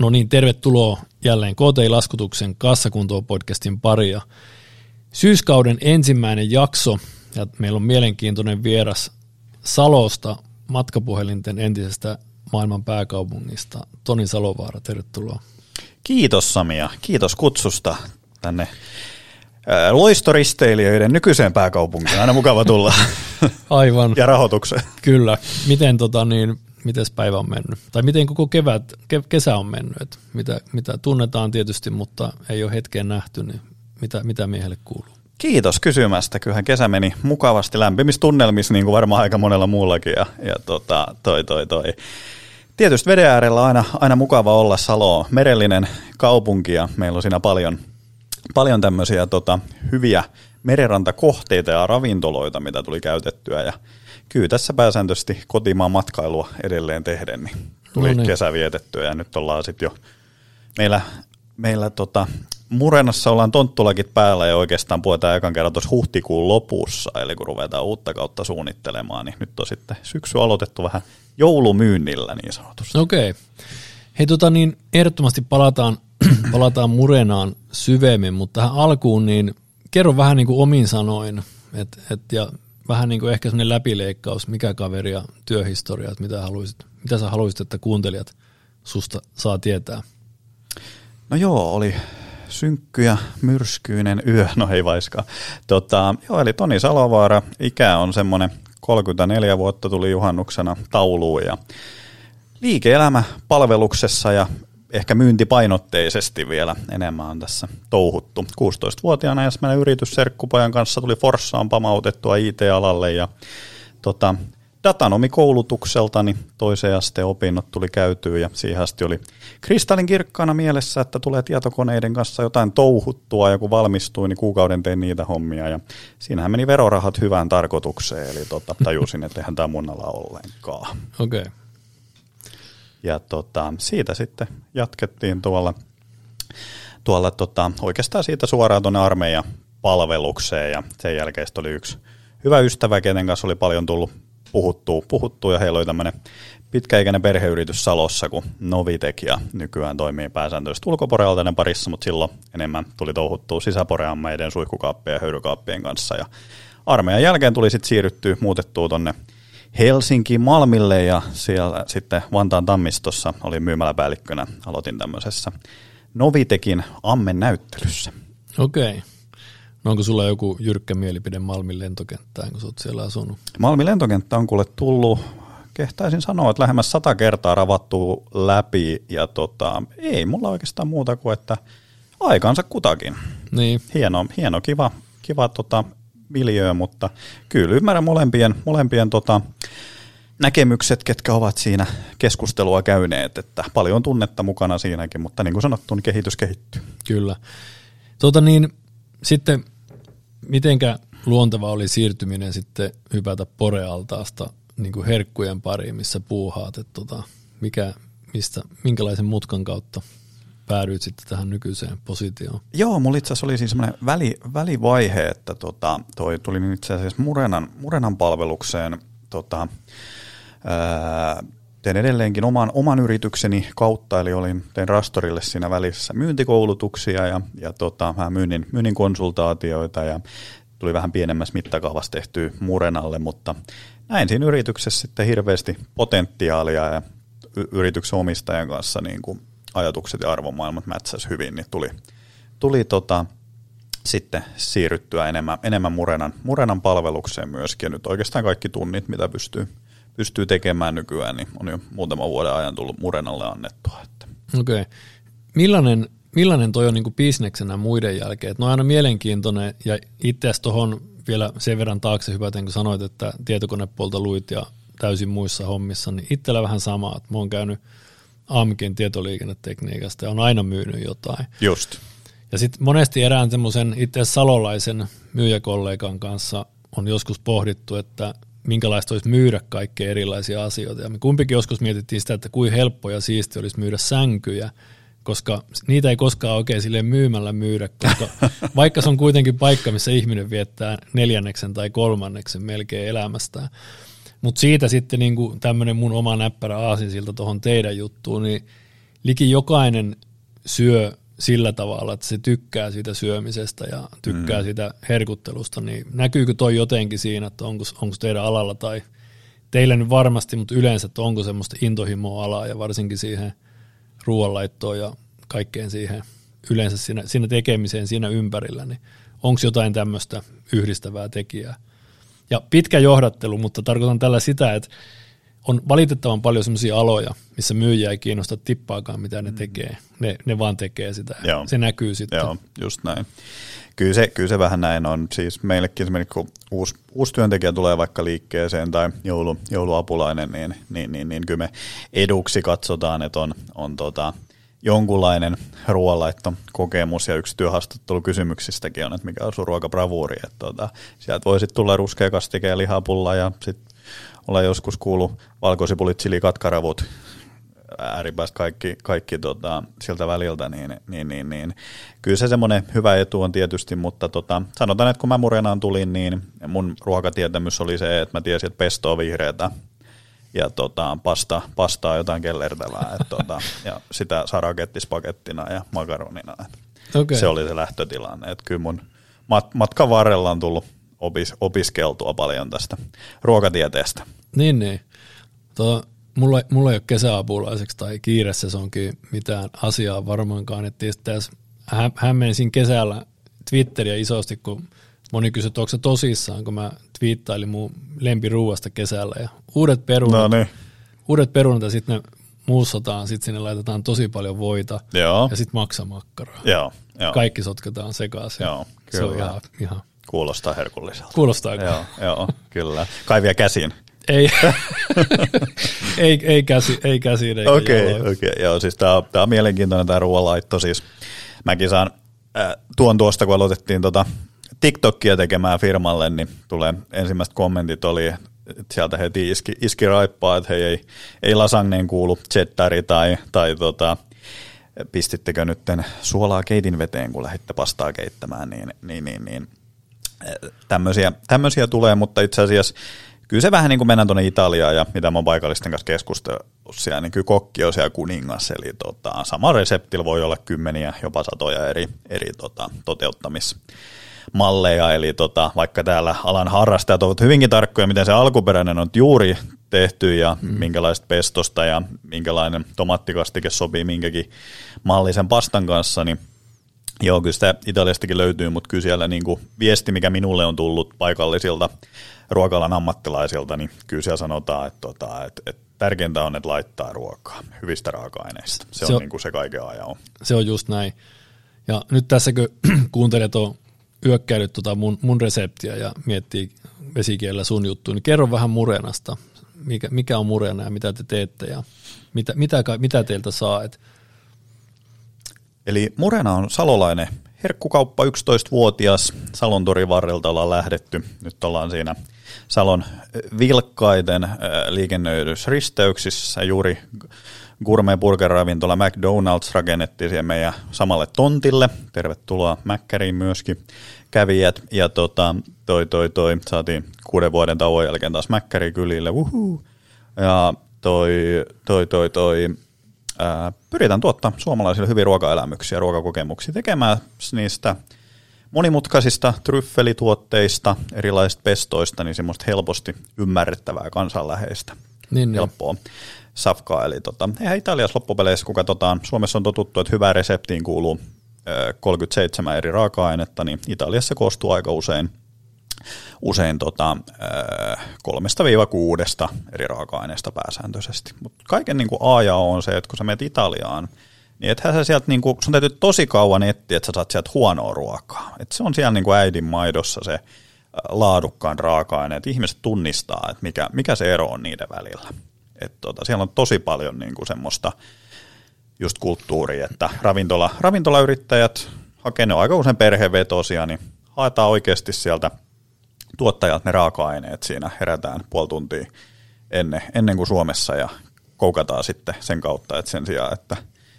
No niin, tervetuloa jälleen KTI-laskutuksen kassakuntoon podcastin paria. Syyskauden ensimmäinen jakso ja meillä on mielenkiintoinen vieras Salosta matkapuhelinten entisestä maailman pääkaupungista. Toni Salovaara, tervetuloa. Kiitos Samia, kiitos kutsusta tänne loistoristeilijöiden nykyiseen pääkaupunkiin. Aina mukava tulla. Aivan. ja rahoitukseen. Kyllä. Miten tota niin, miten päivä on mennyt? Tai miten koko kevät, ke, kesä on mennyt? Et mitä, mitä tunnetaan tietysti, mutta ei ole hetkeen nähty, niin mitä, mitä miehelle kuuluu? Kiitos kysymästä. Kyllähän kesä meni mukavasti lämpimistunnelmissa, niin kuin varmaan aika monella muullakin. Ja, ja tota, toi, toi, toi. Tietysti veden äärellä aina, aina mukava olla. Salo merellinen kaupunki ja meillä on siinä paljon, paljon tämmöisiä tota, hyviä merenrantakohteita ja ravintoloita, mitä tuli käytettyä. Ja kyllä tässä pääsääntöisesti kotimaan matkailua edelleen tehden, niin tuli no niin. kesä vietettyä ja nyt ollaan sitten jo meillä, meillä tota, Murenassa ollaan tonttulakit päällä ja oikeastaan puhutaan ekan kerran tuossa huhtikuun lopussa, eli kun ruvetaan uutta kautta suunnittelemaan, niin nyt on sitten syksy aloitettu vähän joulumyynnillä niin sanotusti. Okei. Okay. Hei tota niin, ehdottomasti palataan, palataan Murenaan syvemmin, mutta tähän alkuun niin kerro vähän niin kuin omin sanoin, et, et, ja vähän niin kuin ehkä sellainen läpileikkaus, mikä kaveri ja työhistoria, että mitä, haluaisit, mitä sä haluaisit, että kuuntelijat susta saa tietää? No joo, oli synkky ja myrskyinen yö, no ei vaiskaan. Tota, joo, eli Toni Salovaara, ikä on semmoinen 34 vuotta tuli juhannuksena tauluun ja liike-elämä palveluksessa ja ehkä myyntipainotteisesti vielä enemmän on tässä touhuttu. 16-vuotiaana ensimmäinen yritys Serkkupojan kanssa tuli Forssaan pamautettua IT-alalle ja tota, datanomikoulutukseltani toiseen asteen opinnot tuli käytyä ja siihen asti oli kristallin kirkkaana mielessä, että tulee tietokoneiden kanssa jotain touhuttua ja kun valmistuin, niin kuukauden tein niitä hommia ja siinähän meni verorahat hyvään tarkoitukseen, eli tota, tajusin, että eihän tämä mun ala ollenkaan. Okei. Okay. Ja tota, siitä sitten jatkettiin tuolla, tuolla tota, oikeastaan siitä suoraan tuonne armeijan palvelukseen ja sen jälkeen oli yksi hyvä ystävä, kenen kanssa oli paljon tullut puhuttua, puhuttua ja heillä oli tämmöinen pitkäikäinen perheyritys Salossa, kun Novitek ja nykyään toimii pääsääntöisesti ulkoporealtainen parissa, mutta silloin enemmän tuli touhuttua sisäporeammeiden suihkukaappien ja höyrykaappien kanssa. Ja armeijan jälkeen tuli sitten siirryttyä, muutettua tonne Helsinki Malmille ja siellä sitten Vantaan Tammistossa oli myymäläpäällikkönä. Aloitin tämmöisessä Novitekin ammen näyttelyssä. Okei. Okay. No onko sulla joku jyrkkä mielipide Malmin lentokenttään, kun sä oot siellä asunut? Malmin lentokenttä on kuule tullut, kehtaisin sanoa, että lähemmäs sata kertaa ravattu läpi ja tota, ei mulla oikeastaan muuta kuin, että aikaansa kutakin. Niin. Hieno, hieno kiva, kiva tota, miljöö, mutta kyllä ymmärrän molempien, molempien tota, näkemykset, ketkä ovat siinä keskustelua käyneet, että paljon tunnetta mukana siinäkin, mutta niin kuin sanottu, niin kehitys kehittyy. Kyllä. Tota niin, sitten mitenkä luonteva oli siirtyminen sitten hypätä porealtaasta niin kuin herkkujen pariin, missä puuhaat, että tota, mikä, mistä, minkälaisen mutkan kautta päädyit sitten tähän nykyiseen positioon? Joo, mulla itse asiassa oli siis semmoinen väli, välivaihe, että tota, toi tuli itse asiassa Murenan, Murenan palvelukseen tota, ää, teen edelleenkin oman, oman yritykseni kautta, eli olin, tein Rastorille siinä välissä myyntikoulutuksia ja, ja tota, myynnin, myynnin konsultaatioita ja tuli vähän pienemmässä mittakaavassa tehtyä Murenalle, mutta näin siinä yrityksessä sitten hirveästi potentiaalia ja yrityksen omistajan kanssa niin kuin ajatukset ja arvomaailmat mätsäs hyvin, niin tuli, tuli tota, sitten siirryttyä enemmän, enemmän Murenan, Murenan palvelukseen myöskin. Ja nyt oikeastaan kaikki tunnit, mitä pystyy, pystyy tekemään nykyään, niin on jo muutama vuoden ajan tullut Murenalle annettua. Okei. Okay. Millainen, millainen toi on niin bisneksenä muiden jälkeen? Et no on aina mielenkiintoinen ja itse asiassa tuohon vielä sen verran taakse hypäten, kun sanoit, että tietokonepuolta luit ja täysin muissa hommissa, niin itsellä vähän sama, että mä oon käynyt – AMKin tietoliikennetekniikasta ja on aina myynyt jotain. Just. Ja sitten monesti erään semmoisen itse salolaisen myyjäkollegan kanssa on joskus pohdittu, että minkälaista olisi myydä kaikkea erilaisia asioita. Ja me kumpikin joskus mietittiin sitä, että kuin helppo ja siisti olisi myydä sänkyjä, koska niitä ei koskaan oikein sille myymällä myydä, koska vaikka se on kuitenkin paikka, missä ihminen viettää neljänneksen tai kolmanneksen melkein elämästään, mutta siitä sitten niin tämmöinen mun oma näppärä aasinsilta tuohon teidän juttuun, niin liki jokainen syö sillä tavalla, että se tykkää siitä syömisestä ja tykkää mm. siitä herkuttelusta, niin näkyykö toi jotenkin siinä, että onko, onko teidän alalla tai teillä nyt varmasti, mutta yleensä, että onko semmoista intohimoa alaa ja varsinkin siihen ruoanlaittoon ja kaikkeen siihen yleensä siinä, siinä tekemiseen siinä ympärillä, niin onko jotain tämmöistä yhdistävää tekijää. Ja pitkä johdattelu, mutta tarkoitan tällä sitä, että on valitettavan paljon sellaisia aloja, missä myyjiä ei kiinnosta tippaakaan, mitä ne mm. tekee. Ne, ne vaan tekee sitä. Joo. Se näkyy sitten. Joo, just näin. Kyllä se, kyllä se vähän näin on. Siis meillekin esimerkiksi kun uusi, uusi työntekijä tulee vaikka liikkeeseen tai joulu, jouluapulainen, niin, niin, niin, niin kyllä me eduksi katsotaan, että on, on tota, jonkunlainen kokemus ja yksi työhaastattelu kysymyksistäkin on, että mikä on sun ruokabravuuri. Että tota, sieltä voi sitten tulla ruskea kastike ja lihapulla ja sitten olla joskus kuulu valkosipulit, chili, katkaravut, ääripäästä kaikki, kaikki tota, siltä väliltä, niin, niin, niin, niin. kyllä se semmoinen hyvä etu on tietysti, mutta tota, sanotaan, että kun mä murenaan tulin, niin mun ruokatietämys oli se, että mä tiesin, että pesto on vihreätä ja tota, pasta, pastaa jotain kellertävää, et, tota, ja sitä sarakettispakettina ja makaronina. Okay. Se oli se lähtötilanne, että kyllä mun mat- matkan varrella on tullut opis, opiskeltua paljon tästä ruokatieteestä. Niin, niin. Tuo, mulla, mulla ei ole kesäapulaiseksi tai kiiresesonkin mitään asiaa varmaankaan, että tässä hämmensin kesällä Twitteriä isosti, kun moni kysyi, että onko se tosissaan, kun mä twiittailin mun lempiruuasta kesällä ja uudet perunat, no niin. uudet perunat ja sitten ne muussataan, sitten sinne laitetaan tosi paljon voita Joo. ja sitten maksamakkaraa. Joo, jo. Kaikki sotketaan sekaisin. Joo, kyllä. Se on ihan, ihan Kuulostaa herkulliselta. Kuulostaa Joo, joo, kyllä. Kaivia käsin. Ei, ei, ei, käsi, ei käsiin eikä Okei, okay, okay, joo, siis tämä on, tää on mielenkiintoinen tämä ruoanlaitto. Siis mäkin saan äh, tuon tuosta, kun aloitettiin tota TikTokia tekemään firmalle, niin tulee ensimmäiset kommentit oli, sieltä heti iski, iski raippaa, että hei, ei, ei lasagneen kuulu cheddari tai, tai tota, pistittekö nyt suolaa keitin veteen, kun lähditte pastaa keittämään, niin, niin, niin, niin tämmöisiä, tämmöisiä tulee, mutta itse asiassa kyllä se vähän niin kuin mennään tuonne Italiaan ja mitä mä paikallisten kanssa keskustellut siellä, niin kyllä kokki on siellä kuningas, eli tota, sama reseptillä voi olla kymmeniä, jopa satoja eri, eri tota, toteuttamismalleja, eli tota, vaikka täällä alan harrastajat ovat hyvinkin tarkkoja, miten se alkuperäinen on juuri tehty ja mm. minkälaista pestosta ja minkälainen tomattikastike sopii minkäkin mallisen pastan kanssa, niin Joo, kyllä sitä Italiastakin löytyy, mutta kyllä siellä niin kuin viesti, mikä minulle on tullut paikallisilta ruokalan ammattilaisilta, niin kyllä siellä sanotaan, että, tota, että, että tärkeintä on, että laittaa ruokaa hyvistä raaka-aineista. Se, se on, on niin kuin se kaiken ajan. Se on just näin. Ja nyt tässä kun kuuntelet on yökkäilyt tota mun, mun reseptiä ja miettii vesikielellä sun juttu, niin kerro vähän murenasta. Mikä, mikä on murena ja mitä te teette ja mitä, mitä, mitä teiltä saa. Et Eli Murena on salolainen herkkukauppa, 11-vuotias. Salon varrelta ollaan lähdetty. Nyt ollaan siinä Salon vilkkaiden liikennöidysristeyksissä. Juuri gourmet burger-ravintola McDonald's rakennettiin siihen meidän samalle tontille. Tervetuloa Mäkkäriin myöskin kävijät. Ja tota, toi, toi, toi, saatiin kuuden vuoden tauon jälkeen taas Mäkkäri kylille. Uhuh. Ja toi, toi, toi, toi, pyritään tuottaa suomalaisille hyviä ruokaelämyksiä ja ruokakokemuksia tekemään niistä monimutkaisista tryffelituotteista, erilaisista pestoista, niin semmoista helposti ymmärrettävää kansanläheistä, niin, niin. Safkaa. Eli tota, eihän Italiassa loppupeleissä, kun katsotaan, Suomessa on totuttu, että hyvään reseptiin kuuluu 37 eri raaka-ainetta, niin Italiassa koostuu aika usein usein tota, kolmesta viiva kuudesta eri raaka-aineesta pääsääntöisesti. Mutta kaiken niin kuin A ja O on se, että kun sä menet Italiaan, niin ethän sä sieltä, niin kuin, sun täytyy tosi kauan etsiä, että sä saat sieltä huonoa ruokaa. Et se on siellä niin kuin äidin maidossa se laadukkaan raaka-aine, että ihmiset tunnistaa, että mikä, mikä se ero on niiden välillä. Et tota, siellä on tosi paljon niin kuin semmoista just kulttuuria, että ravintola, ravintolayrittäjät hakee ne aika usein perhevetosia, niin haetaan oikeasti sieltä – tuottajat ne raaka-aineet siinä herätään puoli tuntia ennen, ennen kuin Suomessa ja koukataan sitten sen kautta, että sen sijaan, että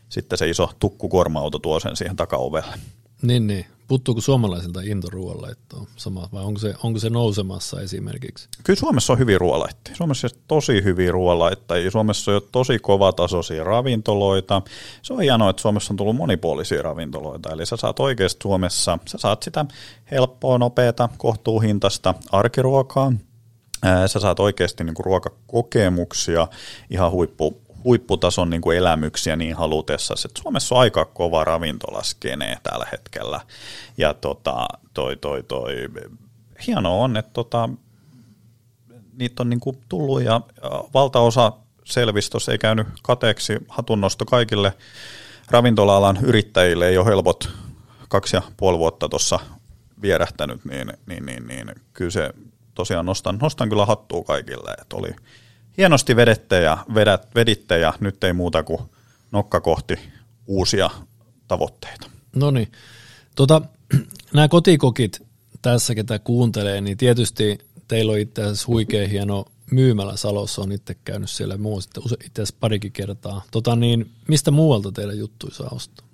sitten se iso tukkukuorma-auto tuo sen siihen takaovelle. Niin, niin. Puuttuuko suomalaisilta into ruoanlaittoon sama, vai onko se, onko se nousemassa esimerkiksi? Kyllä Suomessa on hyviä ruoanlaittajia. Suomessa on tosi hyviä ruoanlaittajia. Suomessa on jo tosi kovatasoisia ravintoloita. Se on hienoa, että Suomessa on tullut monipuolisia ravintoloita. Eli sä saat oikeasti Suomessa, sä saat sitä helppoa, nopeata, kohtuuhintasta arkiruokaa. Sä saat oikeasti niin kuin ruokakokemuksia, ihan huippu, huipputason niin kuin elämyksiä niin halutessa. että Suomessa on aika kova ravintolaskene tällä hetkellä. Ja tota, toi, toi, toi, hienoa on, että tota, niitä on niin kuin tullut ja valtaosa selvistössä ei käynyt kateeksi hatunnosto kaikille ravintola-alan yrittäjille ei ole helpot kaksi ja puoli vuotta tuossa vierähtänyt, niin, niin, niin, niin kyllä se tosiaan nostan, nostan kyllä hattua kaikille, että oli, hienosti vedette ja vedät, veditte ja nyt ei muuta kuin nokka kohti uusia tavoitteita. No niin. Tota, nämä kotikokit tässä, ketä kuuntelee, niin tietysti teillä on itse asiassa huikea hieno myymälä Salossa, on itse käynyt siellä muu itse asiassa parikin kertaa. Tota niin, mistä muualta teidän juttuja saa ostaa?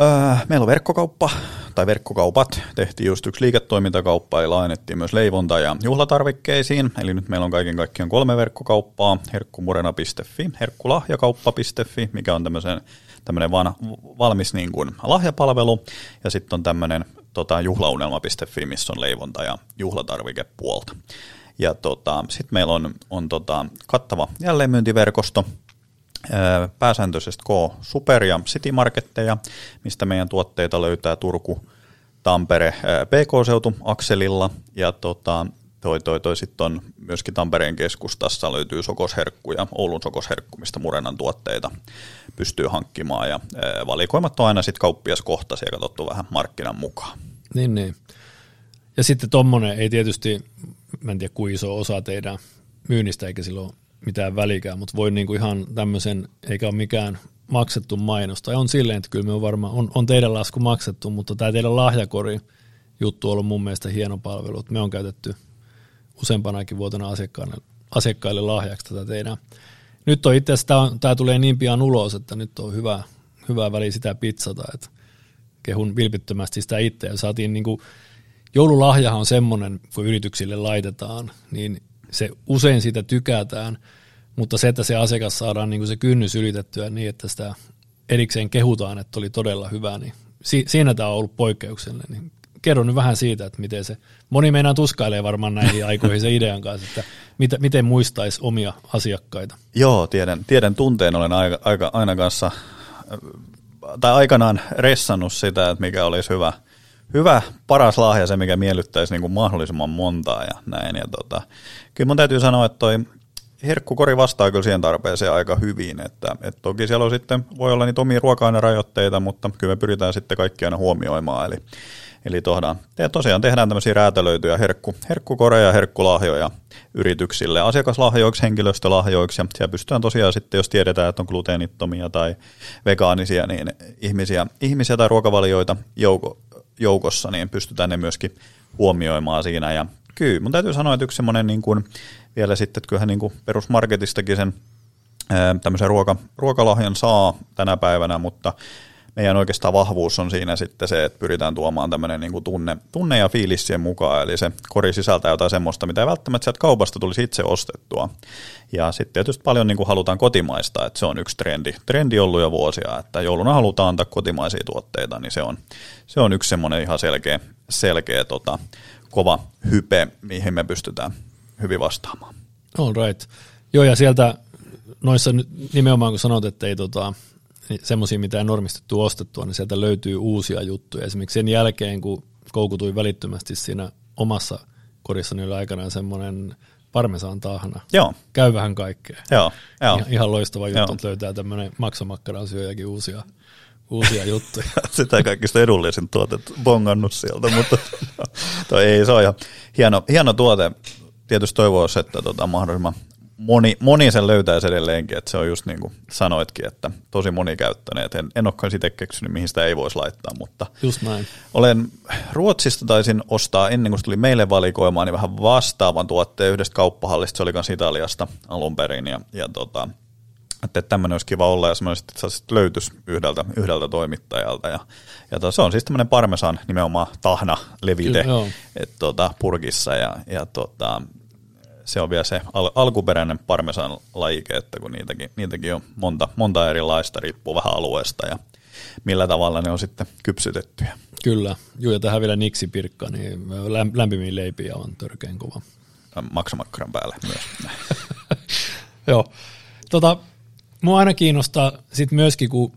Öö, meillä on verkkokauppa, tai verkkokaupat. Tehtiin just yksi liiketoimintakauppa, ja lainettiin myös leivonta- ja juhlatarvikkeisiin. Eli nyt meillä on kaiken kaikkiaan kolme verkkokauppaa. Herkkumurena.fi, herkkulahjakauppa.fi, mikä on tämmöisen, tämmöinen van, valmis niin kuin lahjapalvelu. Ja sitten on tämmöinen tota, juhlaunelma.fi, missä on leivonta- ja juhlatarvikepuolta. Ja tota, sitten meillä on, on tota, kattava jälleenmyyntiverkosto, pääsääntöisesti K Super- ja City Marketteja, mistä meidän tuotteita löytää Turku, Tampere, PK-seutu akselilla ja tota, toi, toi, toi sitten on myöskin Tampereen keskustassa löytyy sokosherkku ja Oulun sokosherkku, mistä Murenan tuotteita pystyy hankkimaan ja valikoimat on aina sitten kauppiaskohtaisia katsottu vähän markkinan mukaan. Niin, niin. Ja sitten tuommoinen ei tietysti, mä en tiedä kuinka iso osa teidän myynnistä eikä silloin mitään välikään, mutta voi niinku ihan tämmöisen, eikä ole mikään maksettu mainos. Tai on silleen, että kyllä me on varmaan, on, on teidän lasku maksettu, mutta tämä teidän lahjakori juttu on ollut mun mielestä hieno palvelu. Me on käytetty useampanakin vuotena asiakkaille, asiakkaille lahjaksi tätä teidän. Nyt on itse asiassa, tämä tulee niin pian ulos, että nyt on hyvä, hyvä väli sitä pizzata, että kehun vilpittömästi sitä itse. Ja saatiin niin kuin, joululahjahan on semmoinen, kun yrityksille laitetaan, niin se usein siitä tykätään, mutta se, että se asiakas saadaan niin kuin se kynnys ylitettyä niin, että sitä erikseen kehutaan, että oli todella hyvä, niin si- siinä tämä on ollut poikkeuksellinen. Niin kerro nyt vähän siitä, että miten se, moni meinaa tuskailee varmaan näihin aikoihin se idean kanssa, että mit, miten muistaisi omia asiakkaita. Joo, tiedän, tiedän tunteen, olen aika, aika, aina kanssa, tai aikanaan ressannut sitä, että mikä olisi hyvä – hyvä, paras lahja, se mikä miellyttäisi niin kuin mahdollisimman montaa ja näin. Ja tota, kyllä mun täytyy sanoa, että toi herkkukori vastaa kyllä siihen tarpeeseen aika hyvin, että, että toki siellä on sitten, voi olla niitä omia ruoka-ainerajoitteita, mutta kyllä me pyritään sitten kaikki aina huomioimaan, eli, eli tohdaan, te, tosiaan tehdään tämmöisiä räätälöityjä herkku, herkkukoreja ja herkkulahjoja yrityksille, asiakaslahjoiksi, henkilöstölahjoiksi, ja siellä pystytään tosiaan sitten, jos tiedetään, että on gluteenittomia tai vegaanisia, niin ihmisiä, ihmisiä tai ruokavalioita jouko, joukossa, niin pystytään ne myöskin huomioimaan siinä. Ja kyllä, mun täytyy sanoa, että yksi semmoinen niin kuin, vielä sitten, että kyllähän niin kuin perusmarketistakin sen tämmöisen ruoka, ruokalahjan saa tänä päivänä, mutta meidän oikeastaan vahvuus on siinä sitten se, että pyritään tuomaan tämmöinen niin tunne, tunne ja fiilissien mukaan, eli se kori sisältää jotain semmoista, mitä ei välttämättä sieltä kaupasta tulisi itse ostettua. Ja sitten tietysti paljon niin kuin halutaan kotimaista, että se on yksi trendi, trendi ollut jo vuosia, että jouluna halutaan antaa kotimaisia tuotteita, niin se on, se on yksi semmoinen ihan selkeä, selkeä tota, kova hype, mihin me pystytään hyvin vastaamaan. All right. Joo, ja sieltä noissa nimenomaan kun sanot, että ei tota, semmoisia, mitä ei normistettu ostettua, niin sieltä löytyy uusia juttuja. Esimerkiksi sen jälkeen, kun koukutuin välittömästi siinä omassa kodissani oli aikanaan semmoinen parmesan tahna. Joo. Käy vähän kaikkea. Joo, joo. Ihan, ihan loistava juttu, että löytää tämmöinen maksamakkaran syöjäkin uusia, uusia juttuja. Sitä kaikista edullisin tuote bongannut sieltä, mutta toi ei, se on ihan hieno, hieno tuote. Tietysti toivoisi, että tota, mahdollisimman moni, moni sen löytäisi edelleenkin, että se on just niin kuin sanoitkin, että tosi monikäyttöinen, että en, en olekaan sitten keksinyt, mihin sitä ei voisi laittaa, mutta just näin. olen Ruotsista taisin ostaa ennen kuin se tuli meille valikoimaan, niin vähän vastaavan tuotteen yhdestä kauppahallista, se oli myös Italiasta alun perin, ja, ja tota, että tämmöinen olisi kiva olla ja semmoinen, että se löytyisi yhdeltä, yhdeltä toimittajalta. Ja, ja to, se on siis tämmöinen parmesan nimenomaan tahna levite et, tota, purkissa ja, ja tota, se on vielä se al- alkuperäinen parmesan lajike, että kun niitäkin, niitäkin on monta, monta erilaista, riippuu vähän alueesta ja millä tavalla ne on sitten kypsytettyjä. Kyllä, Joo, ja tähän vielä niksipirkka, niin lämpimiin leipiä on törkeän kova. Maksamakkaran päälle myös. Joo. Tota, mua aina kiinnostaa sit myöskin, kun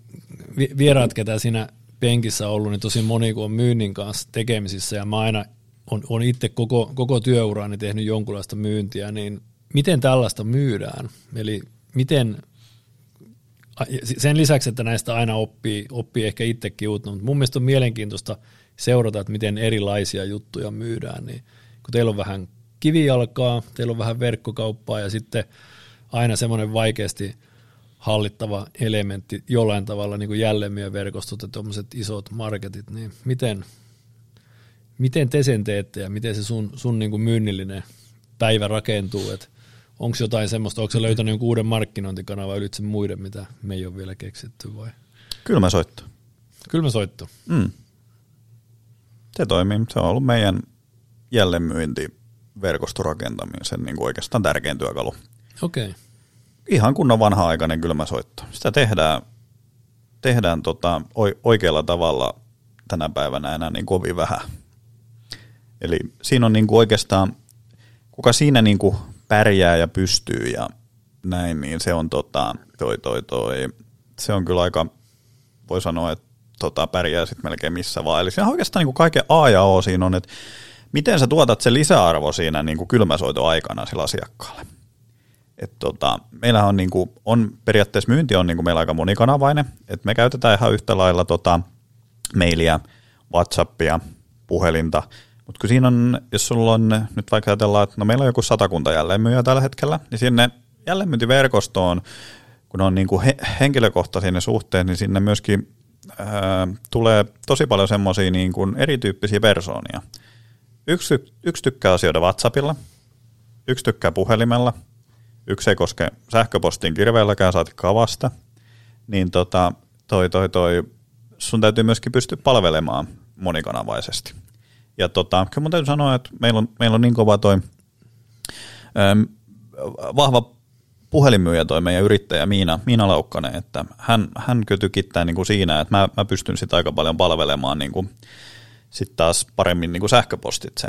vieraat, ketä siinä penkissä ollut, niin tosi moni, kun on myynnin kanssa tekemisissä, ja mä aina on, on itse koko, koko työuraani tehnyt jonkunlaista myyntiä, niin miten tällaista myydään? Eli miten, sen lisäksi, että näistä aina oppii, oppii ehkä itsekin uutta, mutta mun mielestä on mielenkiintoista seurata, että miten erilaisia juttuja myydään, niin kun teillä on vähän kivijalkaa, teillä on vähän verkkokauppaa ja sitten aina semmoinen vaikeasti hallittava elementti jollain tavalla, niin kuin jälleenmyöverkostot ja tuommoiset isot marketit, niin miten, miten te sen teette ja miten se sun, sun niin kuin myynnillinen päivä rakentuu, että onko jotain semmoista, onko se löytänyt jonkun uuden markkinointikanavan ylitse muiden, mitä me ei ole vielä keksitty vai? Kylmä soitto. Kylmä soitto. Mm. Se toimii. Se on ollut meidän jälleenmyynti verkostorakentamisen niin kuin oikeastaan tärkein työkalu. Okei. Okay. Ihan kunnon vanha-aikainen kylmäsoitto. Sitä tehdään, tehdään tota, oikealla tavalla tänä päivänä enää niin kovin vähän. Eli siinä on niin kuin oikeastaan, kuka siinä niin kuin pärjää ja pystyy ja näin, niin se on tota, toi, toi, toi, se on kyllä aika, voi sanoa, että tota, pärjää sitten melkein missä vaan. Eli on oikeastaan niin kuin kaiken A ja O siinä on, että miten sä tuotat se lisäarvo siinä niin kuin kylmäsoito aikana sillä asiakkaalle. Et tota, meillä on, niin kuin, on periaatteessa myynti on niin kuin meillä aika monikanavainen, että me käytetään ihan yhtä lailla tota, mailia, Whatsappia, puhelinta, mutta kun siinä on, jos sulla on, nyt vaikka ajatellaan, että no meillä on joku satakunta jälleenmyyjä tällä hetkellä, niin sinne jälleenmyyntiverkostoon, kun on niin kuin he, henkilökohtaisia ne suhteet, niin sinne myöskin ää, tulee tosi paljon semmoisia niin kuin erityyppisiä persoonia. Yksi, yksi tykkää asioida WhatsAppilla, yksi tykkää puhelimella, yksi ei koske sähköpostin kirveelläkään saati kavasta, niin tota, toi, toi, toi, sun täytyy myöskin pystyä palvelemaan monikanavaisesti. Ja tota, kyllä mun täytyy sanoa, että meillä on, meillä on niin kova toi äm, vahva puhelinmyyjä toi meidän yrittäjä Miina, Miina Laukkanen, että hän, hän kyllä tykittää niin kuin siinä, että mä, mä pystyn sitä aika paljon palvelemaan niin kuin, sit taas paremmin niin kuin sähköpostitse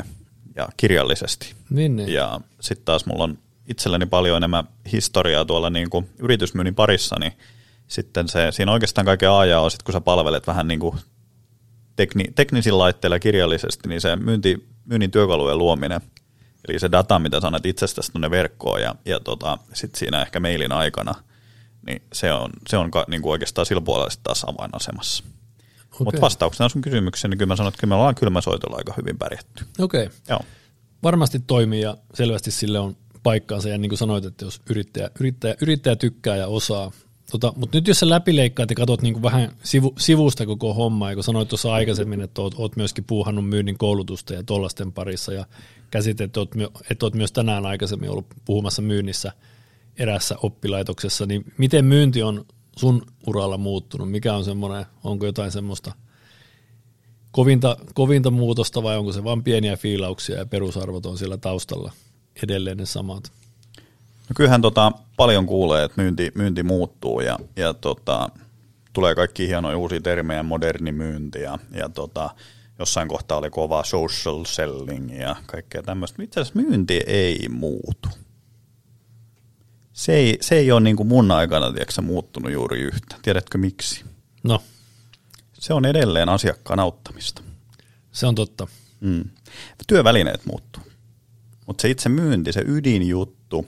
ja kirjallisesti. Niin, niin. Ja sitten taas mulla on itselläni paljon enemmän historiaa tuolla niin kuin yritysmyynnin parissa, niin sitten se, siinä oikeastaan kaiken A ja O, sit kun sä palvelet vähän niin kuin tekni, teknisillä laitteilla kirjallisesti, niin se myynti, myynnin työkalujen luominen, eli se data, mitä sä annat itsestäsi tuonne verkkoon ja, ja tota, sitten siinä ehkä mailin aikana, niin se on, se on niin kuin oikeastaan sillä puolella taas avainasemassa. Okay. Mutta vastauksena sun kysymykseen, niin kyllä mä sanon, että kyllä me ollaan kylmäsoitolla aika hyvin pärjätty. Okei. Okay. Joo. Varmasti toimii ja selvästi sille on paikkaansa ja niin kuin sanoit, että jos yrittäjä, yrittäjä, yrittäjä tykkää ja osaa, tota, mutta nyt jos sä läpileikkaat ja katsot niin vähän sivu, sivusta koko hommaa, ja kun sanoit tuossa aikaisemmin, että oot, oot myöskin puuhannut myynnin koulutusta ja tollasten parissa ja käsit, että oot, että oot myös tänään aikaisemmin ollut puhumassa myynnissä erässä oppilaitoksessa, niin miten myynti on sun uralla muuttunut? Mikä on semmoinen, onko jotain semmoista kovinta, kovinta muutosta vai onko se vain pieniä fiilauksia ja perusarvot on siellä taustalla edelleen ne samat? No kyllähän tota, paljon kuulee, että myynti, myynti muuttuu ja, ja tota, tulee kaikki hienoja uusia termejä, moderni myynti ja, ja tota, jossain kohtaa oli kova social selling ja kaikkea tämmöistä. Itse asiassa myynti ei muutu se ei, se ei ole niin kuin mun aikana tiedätkö, muuttunut juuri yhtä. Tiedätkö miksi? No. Se on edelleen asiakkaan auttamista. Se on totta. Mm. Työvälineet muuttuu. Mutta se itse myynti, se ydinjuttu,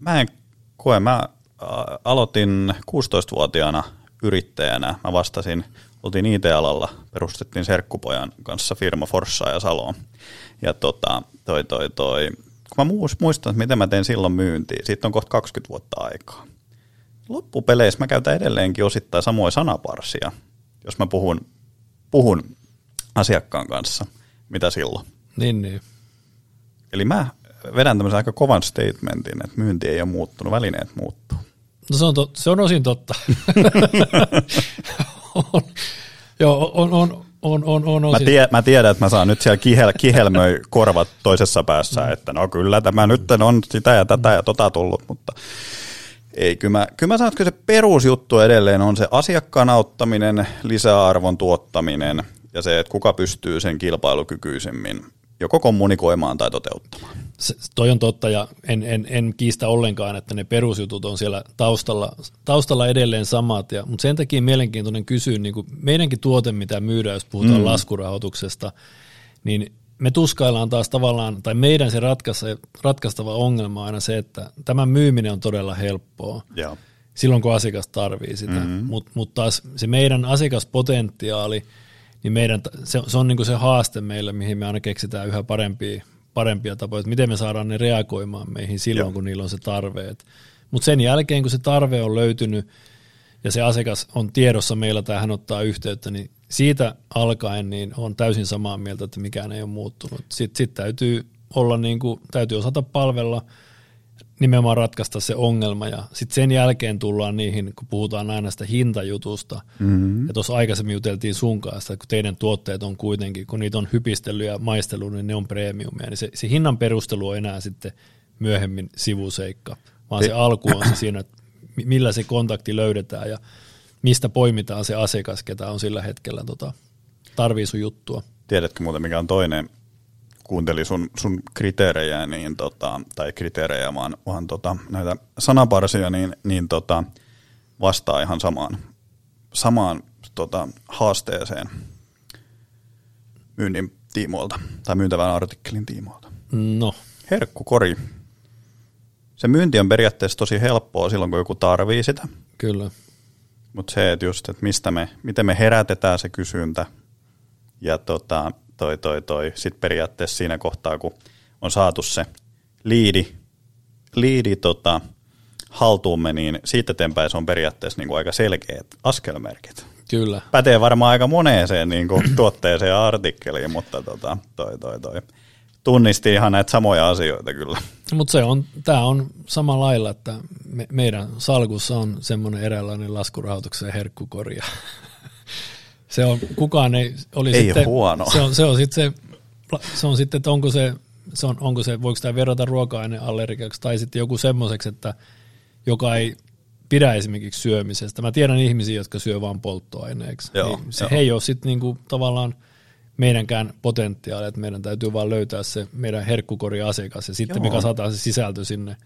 mä en koe, mä aloitin 16-vuotiaana yrittäjänä, mä vastasin, oltiin IT-alalla, perustettiin serkkupojan kanssa firma Forssa ja Saloon. Ja tota, toi, toi, toi, kun mä muistan, että miten mä teen silloin myyntiä, siitä on kohta 20 vuotta aikaa. Loppupeleissä mä käytän edelleenkin osittain samoja sanaparsia, jos mä puhun, puhun asiakkaan kanssa, mitä silloin. Niin, niin. Eli mä vedän tämmöisen aika kovan statementin, että myynti ei ole muuttunut, välineet muuttuu. No se on, to, se on osin totta. on, joo, on, on, on, on, on mä, tie, mä tiedän, että mä saan nyt siellä kihel, kihelmöi korvat toisessa päässä, mm. että no kyllä tämä nyt on sitä ja tätä ja tota tullut, mutta ei, kyllä mä, kyllä mä sanon, että se perusjuttu edelleen on se asiakkaan auttaminen, lisäarvon tuottaminen ja se, että kuka pystyy sen kilpailukykyisemmin joko kommunikoimaan tai toteuttamaan. Se, toi on totta ja en, en, en kiistä ollenkaan, että ne perusjutut on siellä taustalla, taustalla edelleen samat, ja, mutta sen takia mielenkiintoinen kysyä, niin kuin meidänkin tuote, mitä myydään, jos puhutaan mm. laskurahoituksesta, niin me tuskaillaan taas tavallaan, tai meidän se ratkaistava ongelma on aina se, että tämän myyminen on todella helppoa. Yeah. Silloin kun asiakas tarvii sitä, mm-hmm. mutta mut taas se meidän asiakaspotentiaali, niin meidän, se, se on niin se haaste meille, mihin me aina keksitään yhä parempia, parempia tapoja, että miten me saadaan ne reagoimaan meihin silloin, Joo. kun niillä on se tarve. Mutta sen jälkeen, kun se tarve on löytynyt ja se asiakas on tiedossa meillä tai hän ottaa yhteyttä, niin siitä alkaen niin on täysin samaa mieltä, että mikään ei ole muuttunut. Sitten sit täytyy olla niin kuin, täytyy osata palvella, nimenomaan ratkaista se ongelma ja sitten sen jälkeen tullaan niihin, kun puhutaan aina sitä hintajutusta. Mm-hmm. Ja tuossa aikaisemmin juteltiin sun kanssa, että kun teidän tuotteet on kuitenkin, kun niitä on hypistellyt ja maistellut, niin ne on premiumia, niin se, se hinnan perustelu on enää sitten myöhemmin sivuseikka, vaan se alku on se siinä, että millä se kontakti löydetään ja mistä poimitaan se asiakas, ketä on sillä hetkellä tota, tarvii sun juttua. Tiedätkö muuten, mikä on toinen, kuunteli sun, sun kriteerejä, niin tota, tai kriteerejä, vaan, vaan tota, näitä sanaparsia, niin, niin tota, vastaa ihan samaan, samaan tota, haasteeseen myynnin tiimoilta tai myyntävän artikkelin tiimoilta. No. Herkkukori. Se myynti on periaatteessa tosi helppoa silloin, kun joku tarvii sitä. Kyllä. Mutta se, että just, että mistä me, miten me herätetään se kysyntä ja tota, toi, toi, toi. Sitten periaatteessa siinä kohtaa, kun on saatu se liidi, liidi tota, haltuumme, niin siitä eteenpäin se on periaatteessa niin kuin aika selkeät askelmerkit. Kyllä. Pätee varmaan aika moneeseen niin kuin tuotteeseen ja artikkeliin, mutta tota, toi, toi, toi. tunnisti ihan näitä samoja asioita kyllä. Mutta se on, tämä on sama lailla, että me, meidän salkussa on semmoinen eräänlainen laskurahoituksen herkkukorja. se on, kukaan ei oli ei sitten, huono. Se on, se on sitten se, se on sitten, että onko se, se on, onko se, voiko tämä verrata ruoka-aineallergiaksi tai sitten joku semmoiseksi, että joka ei pidä esimerkiksi syömisestä. Mä tiedän ihmisiä, jotka syö vain polttoaineeksi. Joo, niin se joo. he ei ole sitten niinku tavallaan meidänkään potentiaali, että meidän täytyy vaan löytää se meidän herkkukori-asiakas ja sitten Joo. me kasataan se sisältö sinne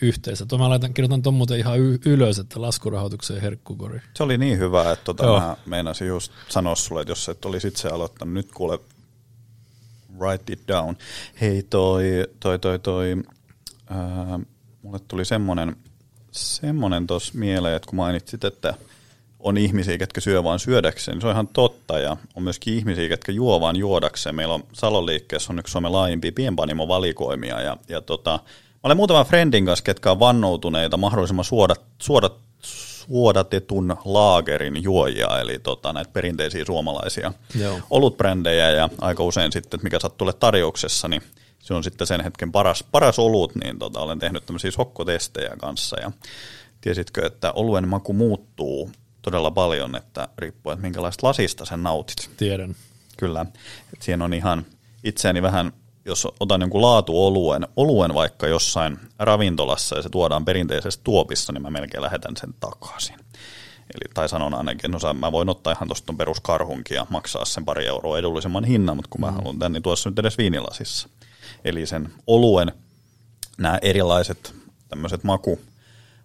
yhteensä. Tuo mä laitan, kirjoitan tuon muuten ihan ylös, että laskurahoituksen herkkukori. Se oli niin hyvä, että tota, Joo. mä meinasin just sanoa sulle, että jos et olisi itse aloittanut, nyt kuule, write it down. Hei toi, toi, toi, toi ää, mulle tuli semmonen, semmonen tos mieleen, että kun mainitsit, että on ihmisiä, ketkä syö vain syödäkseen, niin se on ihan totta, ja on myöskin ihmisiä, ketkä juo vain juodakseen. Meillä on Salon liikkeessä on yksi Suomen laajimpia pienpanimo-valikoimia, ja, ja tota, olen muutaman friendin kanssa, ketkä on vannoutuneita mahdollisimman suodat, suodat, suodatetun laagerin juojia, eli tota, näitä perinteisiä suomalaisia Joo. olutbrändejä, ja aika usein sitten, mikä sattuu olemaan tarjouksessa, niin se on sitten sen hetken paras, paras olut, niin tota, olen tehnyt tämmöisiä sokkotestejä kanssa, ja tiesitkö, että oluen maku muuttuu todella paljon, että riippuu, että minkälaista lasista sen nautit. Tiedän. Kyllä, että siihen on ihan itseäni vähän, jos otan jonkun laatuoluen, oluen vaikka jossain ravintolassa ja se tuodaan perinteisessä tuopissa, niin mä melkein lähetän sen takaisin. Eli, tai sanon ainakin, no mä voin ottaa ihan tuosta peruskarhunkin ja maksaa sen pari euroa edullisemman hinnan, mutta kun mä haluan tän, niin tuossa nyt edes viinilasissa. Eli sen oluen nämä erilaiset tämmöiset maku,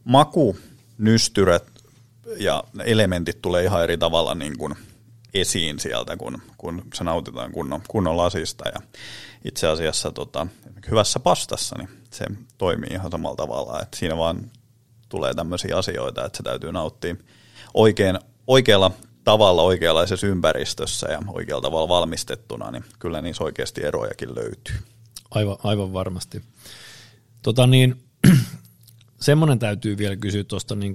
makunystyrät ja elementit tulee ihan eri tavalla niin kuin esiin sieltä, kun, kun se nautitaan kunnon, kunnon lasista. Ja itse asiassa tota, hyvässä pastassa niin se toimii ihan samalla tavalla, että siinä vaan tulee tämmöisiä asioita, että se täytyy nauttia oikein, oikealla tavalla oikeanlaisessa ympäristössä ja oikealla tavalla valmistettuna, niin kyllä niissä oikeasti erojakin löytyy. Aivan, aivan varmasti. Tota niin, semmoinen täytyy vielä kysyä tuosta niin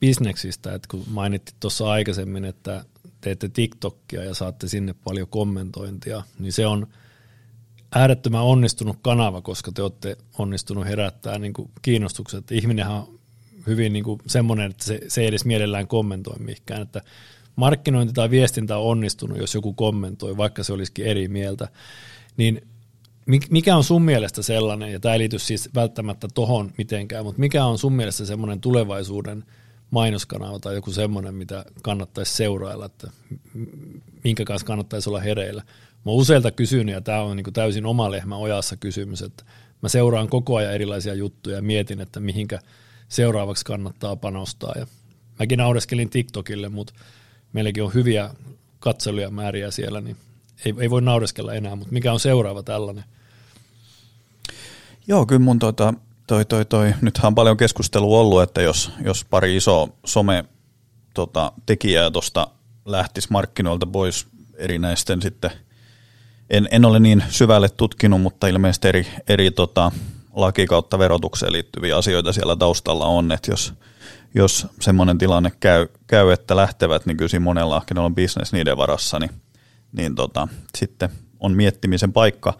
bisneksistä, että kun mainittit tuossa aikaisemmin, että teette TikTokia ja saatte sinne paljon kommentointia, niin se on äärettömän onnistunut kanava, koska te olette onnistunut herättää niin kuin kiinnostuksen, että ihminenhän hyvin niin kuin semmoinen, että se, se ei edes mielellään kommentoi mihinkään, että markkinointi tai viestintä on onnistunut, jos joku kommentoi, vaikka se olisikin eri mieltä, niin mikä on sun mielestä sellainen, ja tämä ei liity siis välttämättä tohon mitenkään, mutta mikä on sun mielestä semmoinen tulevaisuuden mainoskanava tai joku semmoinen, mitä kannattaisi seurailla, että minkä kanssa kannattaisi olla hereillä. Mä useilta kysynyt, ja tämä on niin täysin oma lehmä ojassa kysymys, että mä seuraan koko ajan erilaisia juttuja ja mietin, että mihinkä seuraavaksi kannattaa panostaa. Ja mäkin naureskelin TikTokille, mutta meilläkin on hyviä katseluja määriä siellä, niin ei, ei voi naureskella enää, mutta mikä on seuraava tällainen? Joo, kyllä mun tota, toi, toi, toi, nythän on paljon keskustelua ollut, että jos, jos pari iso some tota, tekijää tuosta lähtisi markkinoilta pois erinäisten sitten, en, en ole niin syvälle tutkinut, mutta ilmeisesti eri, eri tota, laki kautta verotukseen liittyviä asioita siellä taustalla on, että jos, jos semmoinen tilanne käy, käy, että lähtevät, niin kyllä monella, kenellä on business niiden varassa, niin, niin tota, sitten on miettimisen paikka.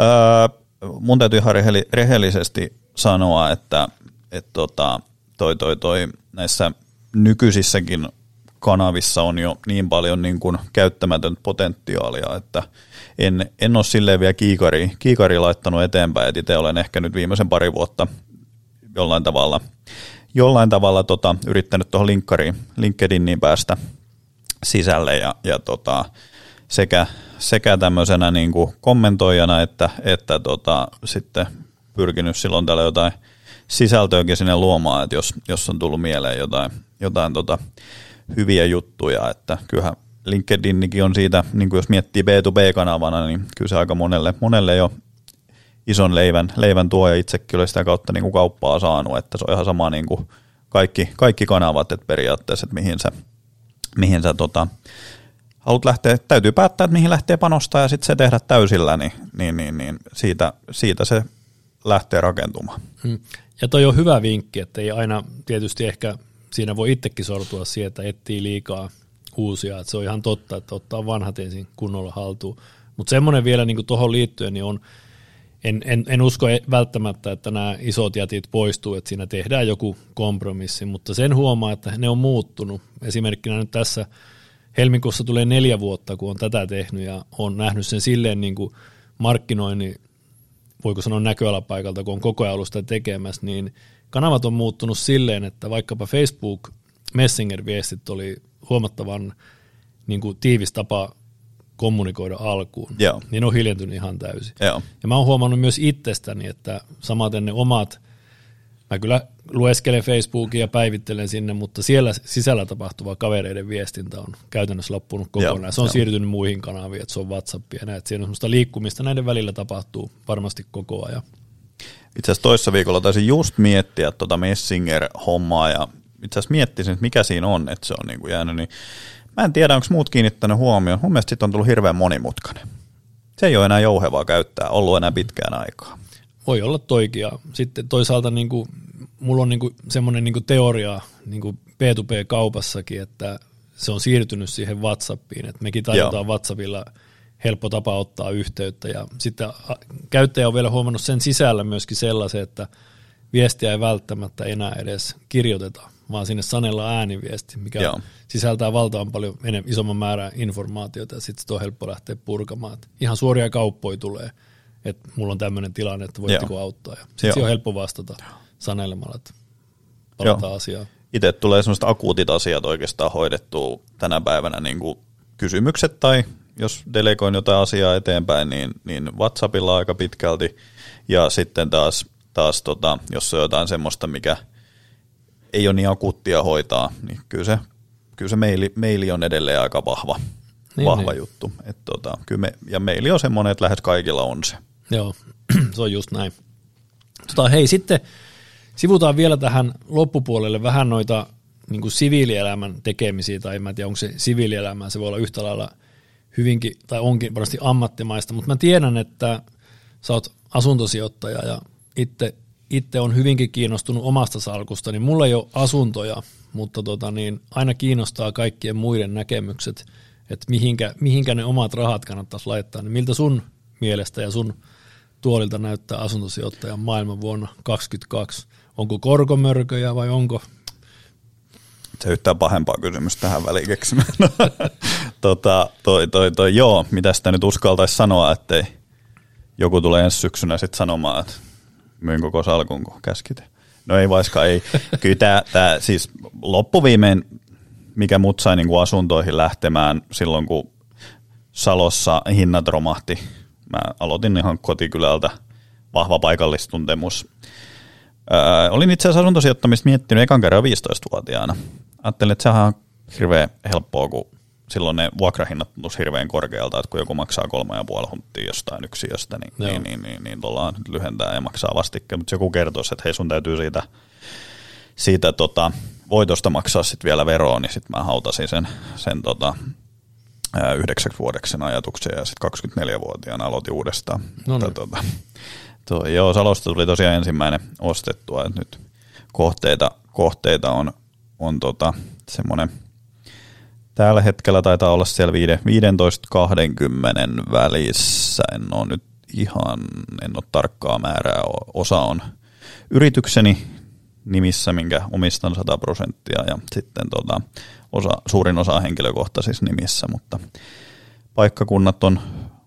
Öö, mun täytyy ihan rehellisesti sanoa, että et tota, toi, toi, toi, näissä nykyisissäkin kanavissa on jo niin paljon niin kuin käyttämätöntä potentiaalia, että en, en ole silleen vielä kiikari, kiikari laittanut eteenpäin, että itse olen ehkä nyt viimeisen pari vuotta jollain tavalla, jollain tavalla tota, yrittänyt tuohon linkkariin, LinkedIniin päästä sisälle ja, ja tota, sekä, sekä tämmöisenä niin kuin kommentoijana että, että tota, sitten pyrkinyt silloin täällä jotain sisältöäkin sinne luomaan, että jos, jos on tullut mieleen jotain, jotain tota, hyviä juttuja, että kyllähän LinkedInikin on siitä, niin kuin jos miettii B2B-kanavana, niin kyllä se aika monelle, monelle jo ison leivän, leivän tuo ja itsekin olen sitä kautta niin kuin kauppaa saanut, että se on ihan sama niin kuin kaikki, kaikki kanavat, että periaatteessa, että mihin sä, mihin sä tota, haluat lähteä, täytyy päättää, että mihin lähtee panostaa ja sitten se tehdä täysillä, niin, niin, niin, niin siitä, siitä se lähtee rakentumaan. Hmm. Ja toi on hyvä vinkki, että ei aina tietysti ehkä siinä voi itsekin sortua siihen, että etsii liikaa uusia, että se on ihan totta, että ottaa vanhat ensin kunnolla haltuun. Mutta semmoinen vielä niin tuohon liittyen, niin on, en, en, en usko e- välttämättä, että nämä isot jätit poistuu, että siinä tehdään joku kompromissi, mutta sen huomaa, että ne on muuttunut. Esimerkkinä nyt tässä helmikuussa tulee neljä vuotta, kun on tätä tehnyt ja on nähnyt sen silleen niin kuin markkinoinnin, voiko sanoa näköalapaikalta, kun on koko ajan ollut sitä tekemässä, niin kanavat on muuttunut silleen, että vaikkapa Facebook Messenger-viestit oli huomattavan niin kuin, tiivis tapa kommunikoida alkuun, Joo. niin on hiljentynyt ihan täysin. Joo. Ja mä oon huomannut myös itsestäni, että samaten ne omat, mä kyllä lueskelen Facebookia ja päivittelen sinne, mutta siellä sisällä tapahtuva kavereiden viestintä on käytännössä loppunut kokonaan. Joo, se on jo. siirtynyt muihin kanaviin, että se on WhatsApp ja näet, siinä on semmoista liikkumista näiden välillä tapahtuu varmasti koko ajan. Itse asiassa toissa viikolla taisin just miettiä tuota Messenger-hommaa ja itse asiassa miettisin, että mikä siinä on, että se on niin kuin jäänyt, niin mä en tiedä, onko muut kiinnittänyt huomioon. Mun mielestä siitä on tullut hirveän monimutkainen. Se ei ole enää jouhevaa käyttää, ollut enää pitkään aikaa. Voi olla toikin ja sitten toisaalta niin kuin, mulla on niin kuin semmoinen niin kuin teoria niin kuin B2B-kaupassakin, että se on siirtynyt siihen WhatsAppiin, että mekin tarjotaan Joo. WhatsAppilla helppo tapa ottaa yhteyttä ja sitten käyttäjä on vielä huomannut sen sisällä myöskin sellaisen, että viestiä ei välttämättä enää edes kirjoiteta, vaan sinne sanella ääniviesti, mikä Joo. sisältää valtavan paljon enemmän, isomman määrän informaatiota ja sitten on helppo lähteä purkamaan. Ihan suoria kauppoja tulee, että mulla on tämmöinen tilanne, että voitteko Joo. auttaa. Ja sitten on helppo vastata sanelemalla, että palataan asiaan. Itse tulee semmoista akuutit asiat oikeastaan hoidettua tänä päivänä, niin kuin kysymykset tai jos delegoin jotain asiaa eteenpäin, niin, niin WhatsAppilla aika pitkälti. Ja sitten taas, taas tota, jos on jotain semmoista, mikä – ei ole niin akuuttia hoitaa, niin kyllä se, kyllä se maili, maili on edelleen aika vahva, niin, vahva niin. juttu. Et tota, kyllä me, ja maili on semmoinen, että lähes kaikilla on se. Joo, se on just näin. Tota, hei, sitten sivutaan vielä tähän loppupuolelle vähän noita niin kuin siviilielämän tekemisiä, tai en tiedä, onko se siviilielämää, se voi olla yhtä lailla hyvinkin, tai onkin varmasti ammattimaista, mutta mä tiedän, että sä oot asuntosijoittaja ja itse itse on hyvinkin kiinnostunut omasta salkusta, niin mulla ei ole asuntoja, mutta tota, niin aina kiinnostaa kaikkien muiden näkemykset, että mihinkä, mihinkä ne omat rahat kannattaisi laittaa. Niin miltä sun mielestä ja sun tuolilta näyttää asuntosijoittajan maailman vuonna 2022? onko korkomörköjä vai onko? Se yhtään pahempaa kysymys tähän väliin keksimään. tota, toi, toi, toi, joo, mitä sitä nyt uskaltaisi sanoa, ettei joku tulee ensi syksynä sitten sanomaan, että myyn koko salkun, kun käskite. No ei vaikka ei. Kyllä tämä siis loppuviimein, mikä mut sai niin kuin asuntoihin lähtemään silloin, kun Salossa hinnat romahti. Mä aloitin ihan kotikylältä, vahva paikallistuntemus. Öö, olin itse asiassa asuntosijoittamista miettinyt ekan kerran 15-vuotiaana. Ajattelin, että sehän on hirveän helppoa, kun silloin ne vuokrahinnat tuntuisi hirveän korkealta, että kun joku maksaa kolme ja puoli hunttia jostain yksiöstä, niin, niin, niin, niin, niin tullaan lyhentää ja maksaa vastikkeen, mutta joku kertoisi, että hei sun täytyy siitä, siitä tota, voitosta maksaa sitten vielä veroa, niin sitten mä hautasin sen, sen tota, yhdeksäksi vuodeksi sen ajatuksen ja sitten 24-vuotiaana aloitin uudestaan. No niin. tota, tuo, joo, Salosta tuli tosiaan ensimmäinen ostettua, että nyt kohteita, kohteita on, on tota, semmoinen – Tällä hetkellä taitaa olla siellä 15-20 välissä. En ole nyt ihan, en ole tarkkaa määrää. Osa on yritykseni nimissä, minkä omistan 100 prosenttia ja sitten tota, osa, suurin osa henkilökohtaisissa nimissä, mutta paikkakunnat on,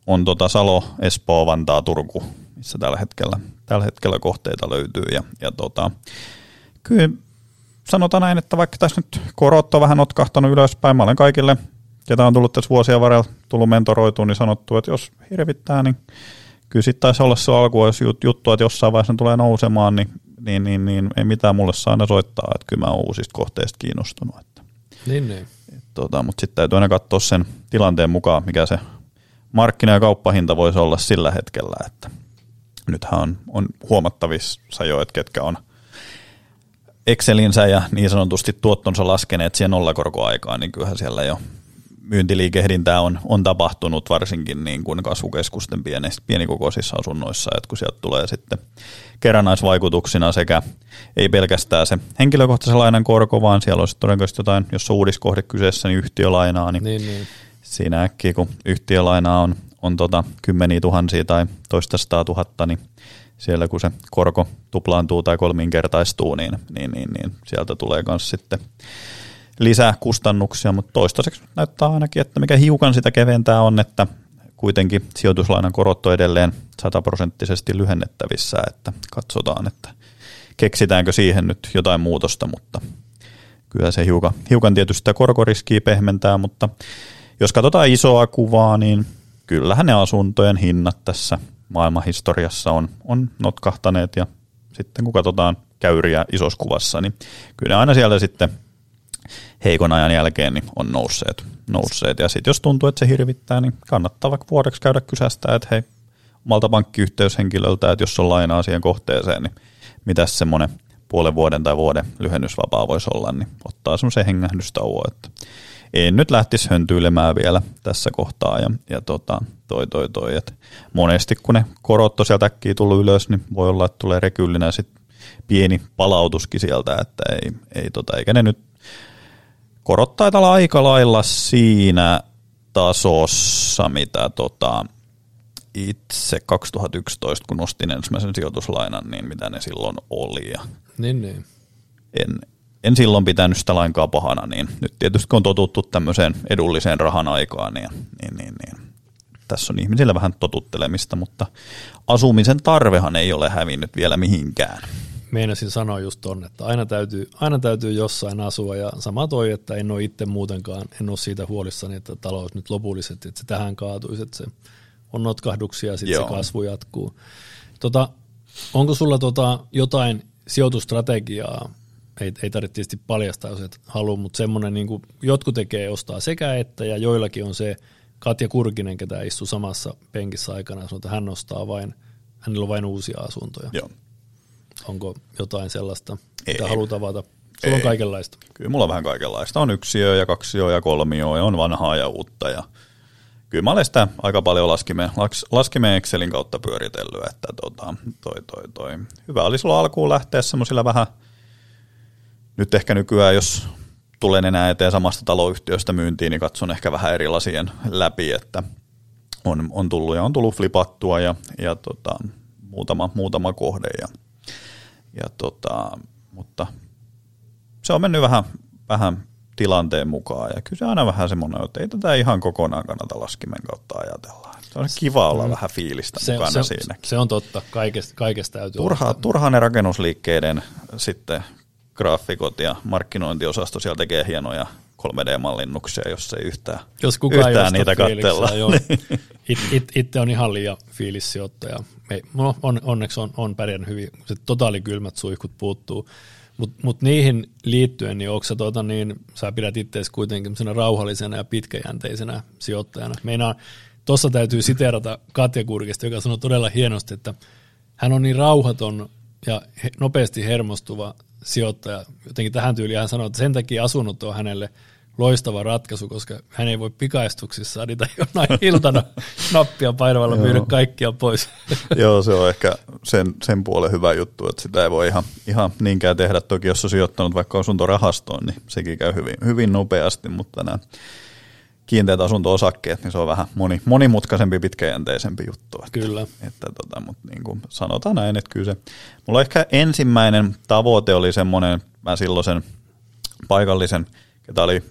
on tota Salo, Espoo, Vantaa, Turku, missä tällä hetkellä, tällä hetkellä kohteita löytyy ja, ja tota, kyllä sanotaan näin, että vaikka tässä nyt korot on vähän notkahtanut ylöspäin, mä olen kaikille, ketä on tullut tässä vuosia varrella tullut mentoroituun, niin sanottu, että jos hirvittää, niin kyllä sitten taisi olla se alku, jos juttu, että jossain vaiheessa tulee nousemaan, niin, niin, niin, niin ei mitään mulle saa aina soittaa, että kyllä mä oon uusista kohteista kiinnostunut. Että, niin, niin. Et, tota, mutta sitten täytyy aina katsoa sen tilanteen mukaan, mikä se markkina- ja kauppahinta voisi olla sillä hetkellä, että nythän on, on huomattavissa jo, että ketkä on – Excelinsä ja niin sanotusti tuottonsa laskeneet siihen nollakorkoaikaan, niin kyllähän siellä jo myyntiliikehdintää on, on tapahtunut varsinkin niin kuin kasvukeskusten pienistä, pienikokoisissa asunnoissa, että kun sieltä tulee sitten kerrannaisvaikutuksina sekä ei pelkästään se henkilökohtaisen lainan korko, vaan siellä on todennäköisesti jotain, jos on uudiskohde kyseessä, niin yhtiölainaa, niin, niin, niin. siinä äkkiä kun yhtiölainaa on, on tota kymmeniä tuhansia tai toista sataa tuhatta, niin siellä kun se korko tuplaantuu tai kolminkertaistuu, niin, niin, niin, niin sieltä tulee myös sitten lisää kustannuksia, mutta toistaiseksi näyttää ainakin, että mikä hiukan sitä keventää on, että kuitenkin sijoituslainan korot on edelleen sataprosenttisesti lyhennettävissä, että katsotaan, että keksitäänkö siihen nyt jotain muutosta, mutta kyllä se hiukan, hiukan tietysti sitä korkoriskiä pehmentää, mutta jos katsotaan isoa kuvaa, niin kyllähän ne asuntojen hinnat tässä maailmanhistoriassa on, on notkahtaneet ja sitten kun katsotaan käyriä isossa kuvassa, niin kyllä aina siellä sitten heikon ajan jälkeen niin on nousseet. nousseet. Ja sitten jos tuntuu, että se hirvittää, niin kannattaa vaikka vuodeksi käydä kysästä, että hei, omalta pankkiyhteyshenkilöltä, että jos on lainaa siihen kohteeseen, niin mitä semmoinen puolen vuoden tai vuoden lyhennysvapaa voisi olla, niin ottaa semmoisen hengähdystauon, että en nyt lähtisi höntyilemään vielä tässä kohtaa. Ja, ja tota, toi, toi, toi, et monesti kun ne korot tosiaan äkkiä tullut ylös, niin voi olla, että tulee rekyllinen sit pieni palautuskin sieltä, että ei, ei tota, eikä ne nyt korot taitaa aika lailla siinä tasossa, mitä tota, itse 2011, kun nostin ensimmäisen sijoituslainan, niin mitä ne silloin oli. Ja niin, niin. En, en silloin pitänyt sitä lainkaan pahana, niin nyt tietysti kun on totuttu tämmöiseen edulliseen rahan aikaan, niin, niin, niin, niin tässä on ihmisillä vähän totuttelemista, mutta asumisen tarvehan ei ole hävinnyt vielä mihinkään. Meinasin sanoa just ton, että aina täytyy, aina täytyy jossain asua ja sama toi, että en ole itse muutenkaan, en ole siitä huolissani, että talous nyt lopullisesti, että se tähän kaatuisi, että se on notkahduksia ja sitten se kasvu jatkuu. Tota, onko sulla tota jotain sijoitustrategiaa, ei, ei tarvitse tietysti paljastaa, jos et halua, mutta semmoinen, niin jotkut tekee ostaa sekä että, ja joillakin on se Katja Kurkinen, ketä istuu samassa penkissä aikana, sanoo, että hän ostaa vain, hänellä on vain uusia asuntoja. Joo. Onko jotain sellaista, mitä haluat avata? Sulla ei. on kaikenlaista. Kyllä mulla on vähän kaikenlaista. On yksiö ja kaksio ja kolmio ja on vanhaa ja uutta ja kyllä mä olen sitä aika paljon laskimeen, laskimeen Excelin kautta pyöritellyt, että tota, toi, toi, toi. hyvä oli sulla alkuun lähteä semmoisilla vähän – nyt ehkä nykyään, jos tulen enää eteen samasta taloyhtiöstä myyntiin, niin katson ehkä vähän eri lasien läpi, että on, on tullut ja on tullut flipattua ja, ja tota, muutama, muutama kohde ja, ja tota, mutta se on mennyt vähän, vähän tilanteen mukaan. Ja kyllä se aina vähän semmoinen, että ei tätä ihan kokonaan kannata laskimen kautta ajatella. Se on kiva olla mm. vähän fiilistä se, mukana se, siinä. Se on totta, kaikesta, kaikesta täytyy Turha, turha ne rakennusliikkeiden sitten graafikot ja markkinointiosasto siellä tekee hienoja 3D-mallinnuksia, jos ei yhtään, jos kukaan yhtään niitä katsella. it, it, itse on ihan liian fiilissijoittaja. Me, no, on, onneksi on, on pärjännyt hyvin, se totaalikylmät suihkut puuttuu. Mutta mut niihin liittyen, niin onko sä, tota, niin, sä pidät itseäsi kuitenkin rauhallisena ja pitkäjänteisenä sijoittajana. Meinaan, tuossa täytyy siteerata Katja Kurkista, joka sanoi todella hienosti, että hän on niin rauhaton ja nopeasti hermostuva sijoittaja. Jotenkin tähän tyyliin hän sanoi, että sen takia asunnot on hänelle loistava ratkaisu, koska hän ei voi pikaistuksissa niitä jonain iltana nappia painavalla myydä kaikkia pois. Joo, se on ehkä sen, sen puolen hyvä juttu, että sitä ei voi ihan, ihan niinkään tehdä. Toki jos on sijoittanut vaikka asuntorahastoon, niin sekin käy hyvin, hyvin nopeasti, mutta nämä kiinteät asunto-osakkeet, niin se on vähän moni, monimutkaisempi, pitkäjänteisempi juttu. Että, kyllä. Että, tota, mutta niin kuin sanotaan näin, että kyllä se, mulla ehkä ensimmäinen tavoite oli semmoinen, mä silloisen paikallisen, ketä oli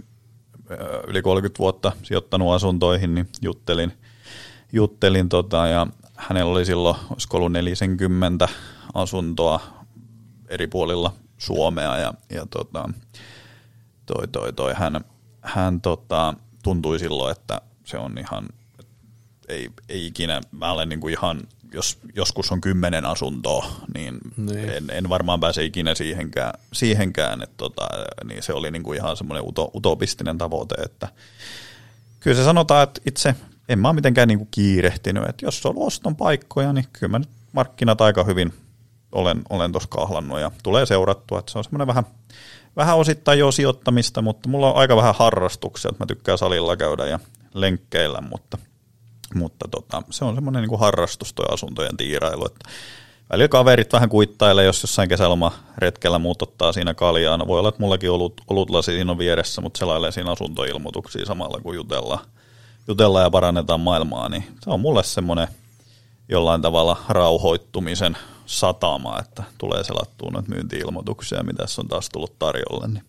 yli 30 vuotta sijoittanut asuntoihin, niin juttelin, juttelin tota, ja hänellä oli silloin, olisiko ollut 40 asuntoa eri puolilla Suomea ja, ja tota, toi, toi, toi, hän, hän tota, tuntui silloin, että se on ihan, ei, ei ikinä, mä olen kuin ihan, jos joskus on kymmenen asuntoa, niin, niin. En, en, varmaan pääse ikinä siihenkään, siihenkään että tota, niin se oli niin kuin ihan semmoinen uto, utopistinen tavoite, että kyllä se sanotaan, että itse en mä ole mitenkään niin kuin kiirehtinyt, että jos on oston paikkoja, niin kyllä mä nyt markkinat aika hyvin olen, olen tuossa kahlannut ja tulee seurattua, että se on semmoinen vähän – vähän osittain jo sijoittamista, mutta mulla on aika vähän harrastuksia, että mä tykkään salilla käydä ja lenkkeillä, mutta, mutta tota, se on semmoinen niin harrastus tuo asuntojen tiirailu, että välillä kaverit vähän kuittailee, jos jossain kesäloma retkellä muut ottaa siinä kaljaa. No voi olla, että mullakin olut, olutlasi siinä on vieressä, mutta selailee siinä asuntoilmoituksia samalla kun jutellaan, jutellaan ja parannetaan maailmaa, niin se on mulle semmoinen jollain tavalla rauhoittumisen satama, että tulee selattua noita myynti-ilmoituksia, mitä on taas tullut tarjolle, niin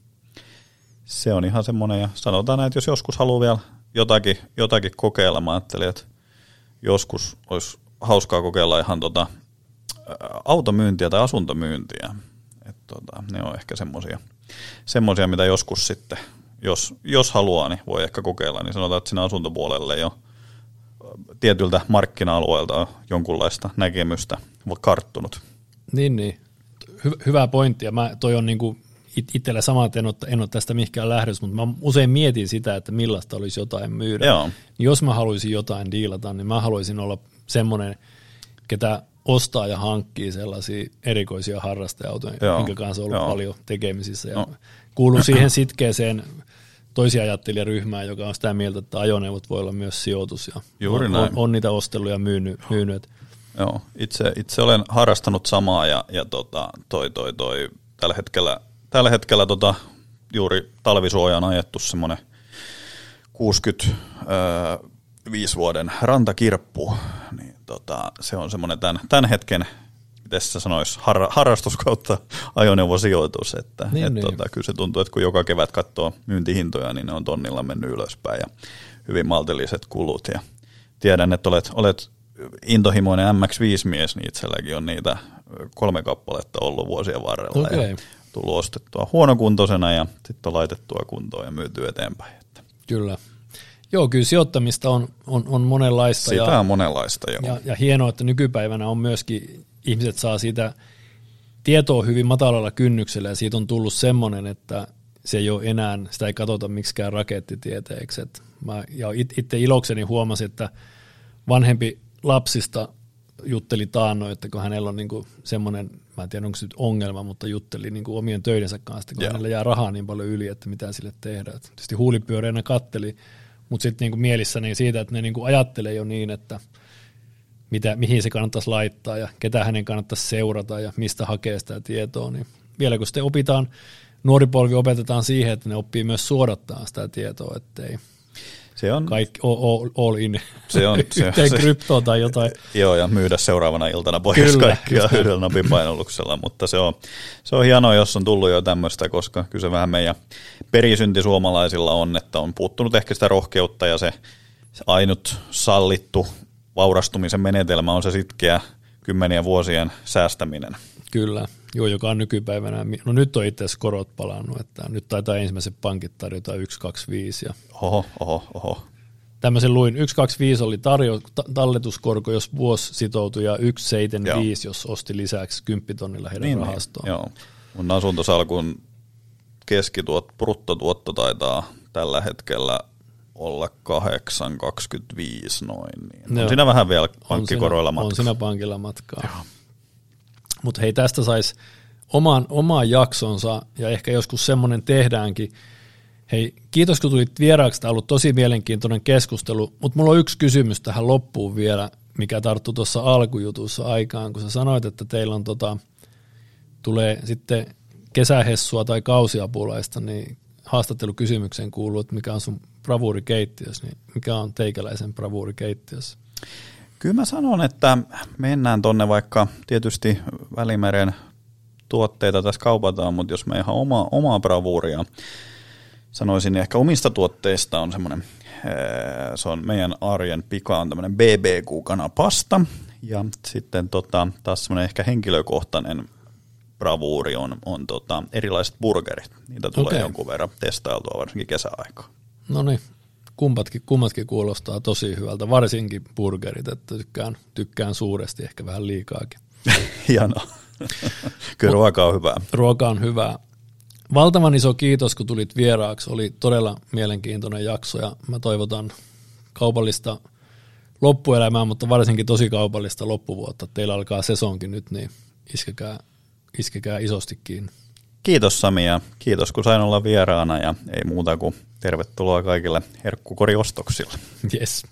se on ihan semmoinen, ja sanotaan näin, että jos joskus haluaa vielä jotakin, jotakin kokeilla, mä ajattelin, että joskus olisi hauskaa kokeilla ihan tota, automyyntiä tai asuntomyyntiä. Et tota, ne on ehkä semmoisia, semmoisia, mitä joskus sitten, jos, jos haluaa, niin voi ehkä kokeilla, niin sanotaan, että sinne asuntopuolelle jo tietyltä markkina-alueelta on jonkunlaista näkemystä karttunut. Niin, niin. Hy- hyvä pointti, ja mä, toi on niinku it- itsellä sama, että en ole, en ole tästä mihinkään lähdössä, mutta mä usein mietin sitä, että millaista olisi jotain myydä. Joo. Jos mä haluaisin jotain diilata, niin mä haluaisin olla semmoinen, ketä ostaa ja hankkii sellaisia erikoisia harrasteautoja, minkä kanssa on ollut Joo. paljon tekemisissä. Ja no. kuuluu siihen sitkeeseen toisia ajattelijaryhmää, joka on sitä mieltä, että ajoneuvot voi olla myös sijoitus. Ja Juuri on, näin. On, on niitä osteluja myynyt. myynyt. Joo, itse, itse olen harrastanut samaa ja, ja tota, toi, toi, toi, tällä hetkellä, tällä hetkellä tota, juuri talvisuojaan ajettu semmoinen 65 vuoden rantakirppu, niin tota, se on semmoinen tämän, tämän hetken miten se sanoisi, har, harrastus kautta ajoneuvosijoitus. Että, niin, et, niin. Tota, kyllä se tuntuu, että kun joka kevät katsoo myyntihintoja, niin ne on tonnilla mennyt ylöspäin ja hyvin maltilliset kulut. Ja tiedän, että olet, olet intohimoinen MX5-mies, niin itselläkin on niitä kolme kappaletta ollut vuosien varrella. Okay. Ja tullut ostettua huonokuntoisena ja sitten laitettua kuntoon ja myytyä eteenpäin. Että. Kyllä. Joo, kyllä sijoittamista on, on, on monenlaista. Sitä ja, on monenlaista, joo. Ja, ja hienoa, että nykypäivänä on myöskin, ihmiset saa siitä tietoa hyvin matalalla kynnyksellä ja siitä on tullut semmoinen, että se ei ole enää, sitä ei katsota miksikään rakettitieteeksi. mä, ja itse ilokseni huomasin, että vanhempi lapsista jutteli taannoin, että kun hänellä on niinku semmoinen, mä en tiedä onko se nyt ongelma, mutta jutteli niinku omien töidensä kanssa, kun hänellä jää rahaa niin paljon yli, että mitä sille tehdään. Et tietysti huulipyöreänä katteli, mutta sitten niinku mielissäni siitä, että ne niinku ajattelee jo niin, että mitä, mihin se kannattaisi laittaa ja ketä hänen kannattaisi seurata ja mistä hakee sitä tietoa, niin vielä kun sitten opitaan, nuori polvi opetetaan siihen, että ne oppii myös suodattaa sitä tietoa, ettei se on, kaikki all, all in se on, se, yhteen se, kryptoa tai jotain. Joo, ja myydä seuraavana iltana pois kyllä, kaikkia yhdellä napin painalluksella, mutta se on, se on hienoa, jos on tullut jo tämmöistä, koska kyllä se vähän meidän perisynti suomalaisilla on, että on puuttunut ehkä sitä rohkeutta ja se, se ainut sallittu vaurastumisen menetelmä on se sitkeä kymmeniä vuosien säästäminen. Kyllä, joo, joka on nykypäivänä, no nyt on itse asiassa korot palannut, että nyt taitaa ensimmäiset pankit tarjota 125. Ja oho, oho, oho. Tämmöisen luin, 125 oli tarjo, talletuskorko, jos vuosi sitoutui, ja 175, jos osti lisäksi 10 tonnilla heidän niin, niin, rahastoon. Niin, joo. Mun asuntosalkun keskituot, bruttotuotto taitaa tällä hetkellä olla 8,25 noin. Niin. On siinä vähän vielä pankkikoroilla matkaa. On siinä pankilla matkaa. Mutta hei, tästä saisi oman, oman jaksonsa ja ehkä joskus semmoinen tehdäänkin. Hei, kiitos kun tulit vieraaksi, tämä on ollut tosi mielenkiintoinen keskustelu, mutta mulla on yksi kysymys tähän loppuun vielä, mikä tarttui tuossa alkujutussa aikaan, kun sä sanoit, että teillä on tota, tulee sitten kesähessua tai kausiapulaista, niin haastattelukysymykseen kuuluu, että mikä on sun bravuurikeittiössä, niin mikä on teikäläisen bravuurikeittiössä? Kyllä mä sanon, että mennään tonne vaikka tietysti Välimeren tuotteita tässä kaupataan, mutta jos me ihan oma, omaa bravuuria sanoisin, niin ehkä omista tuotteista on semmoinen, se on meidän arjen pika on tämmöinen BBQ-kanapasta ja sitten tota, taas semmoinen ehkä henkilökohtainen bravuuri on, on tota, erilaiset burgerit. Niitä tulee okay. jonkun verran testailtua varsinkin kesäaikaa. No niin, kummatkin, kummatkin kuulostaa tosi hyvältä, varsinkin burgerit, että tykkään, tykkään suuresti, ehkä vähän liikaakin. Hienoa. Kyllä ruoka on hyvää. Ruoka on hyvää. Valtavan iso kiitos, kun tulit vieraaksi. Oli todella mielenkiintoinen jakso ja mä toivotan kaupallista loppuelämää, mutta varsinkin tosi kaupallista loppuvuotta. Teillä alkaa sesonkin nyt, niin iskekää, iskekää isosti kiinni. Kiitos Sami ja kiitos kun sain olla vieraana ja ei muuta kuin tervetuloa kaikille herkkukoriostoksille. Yes.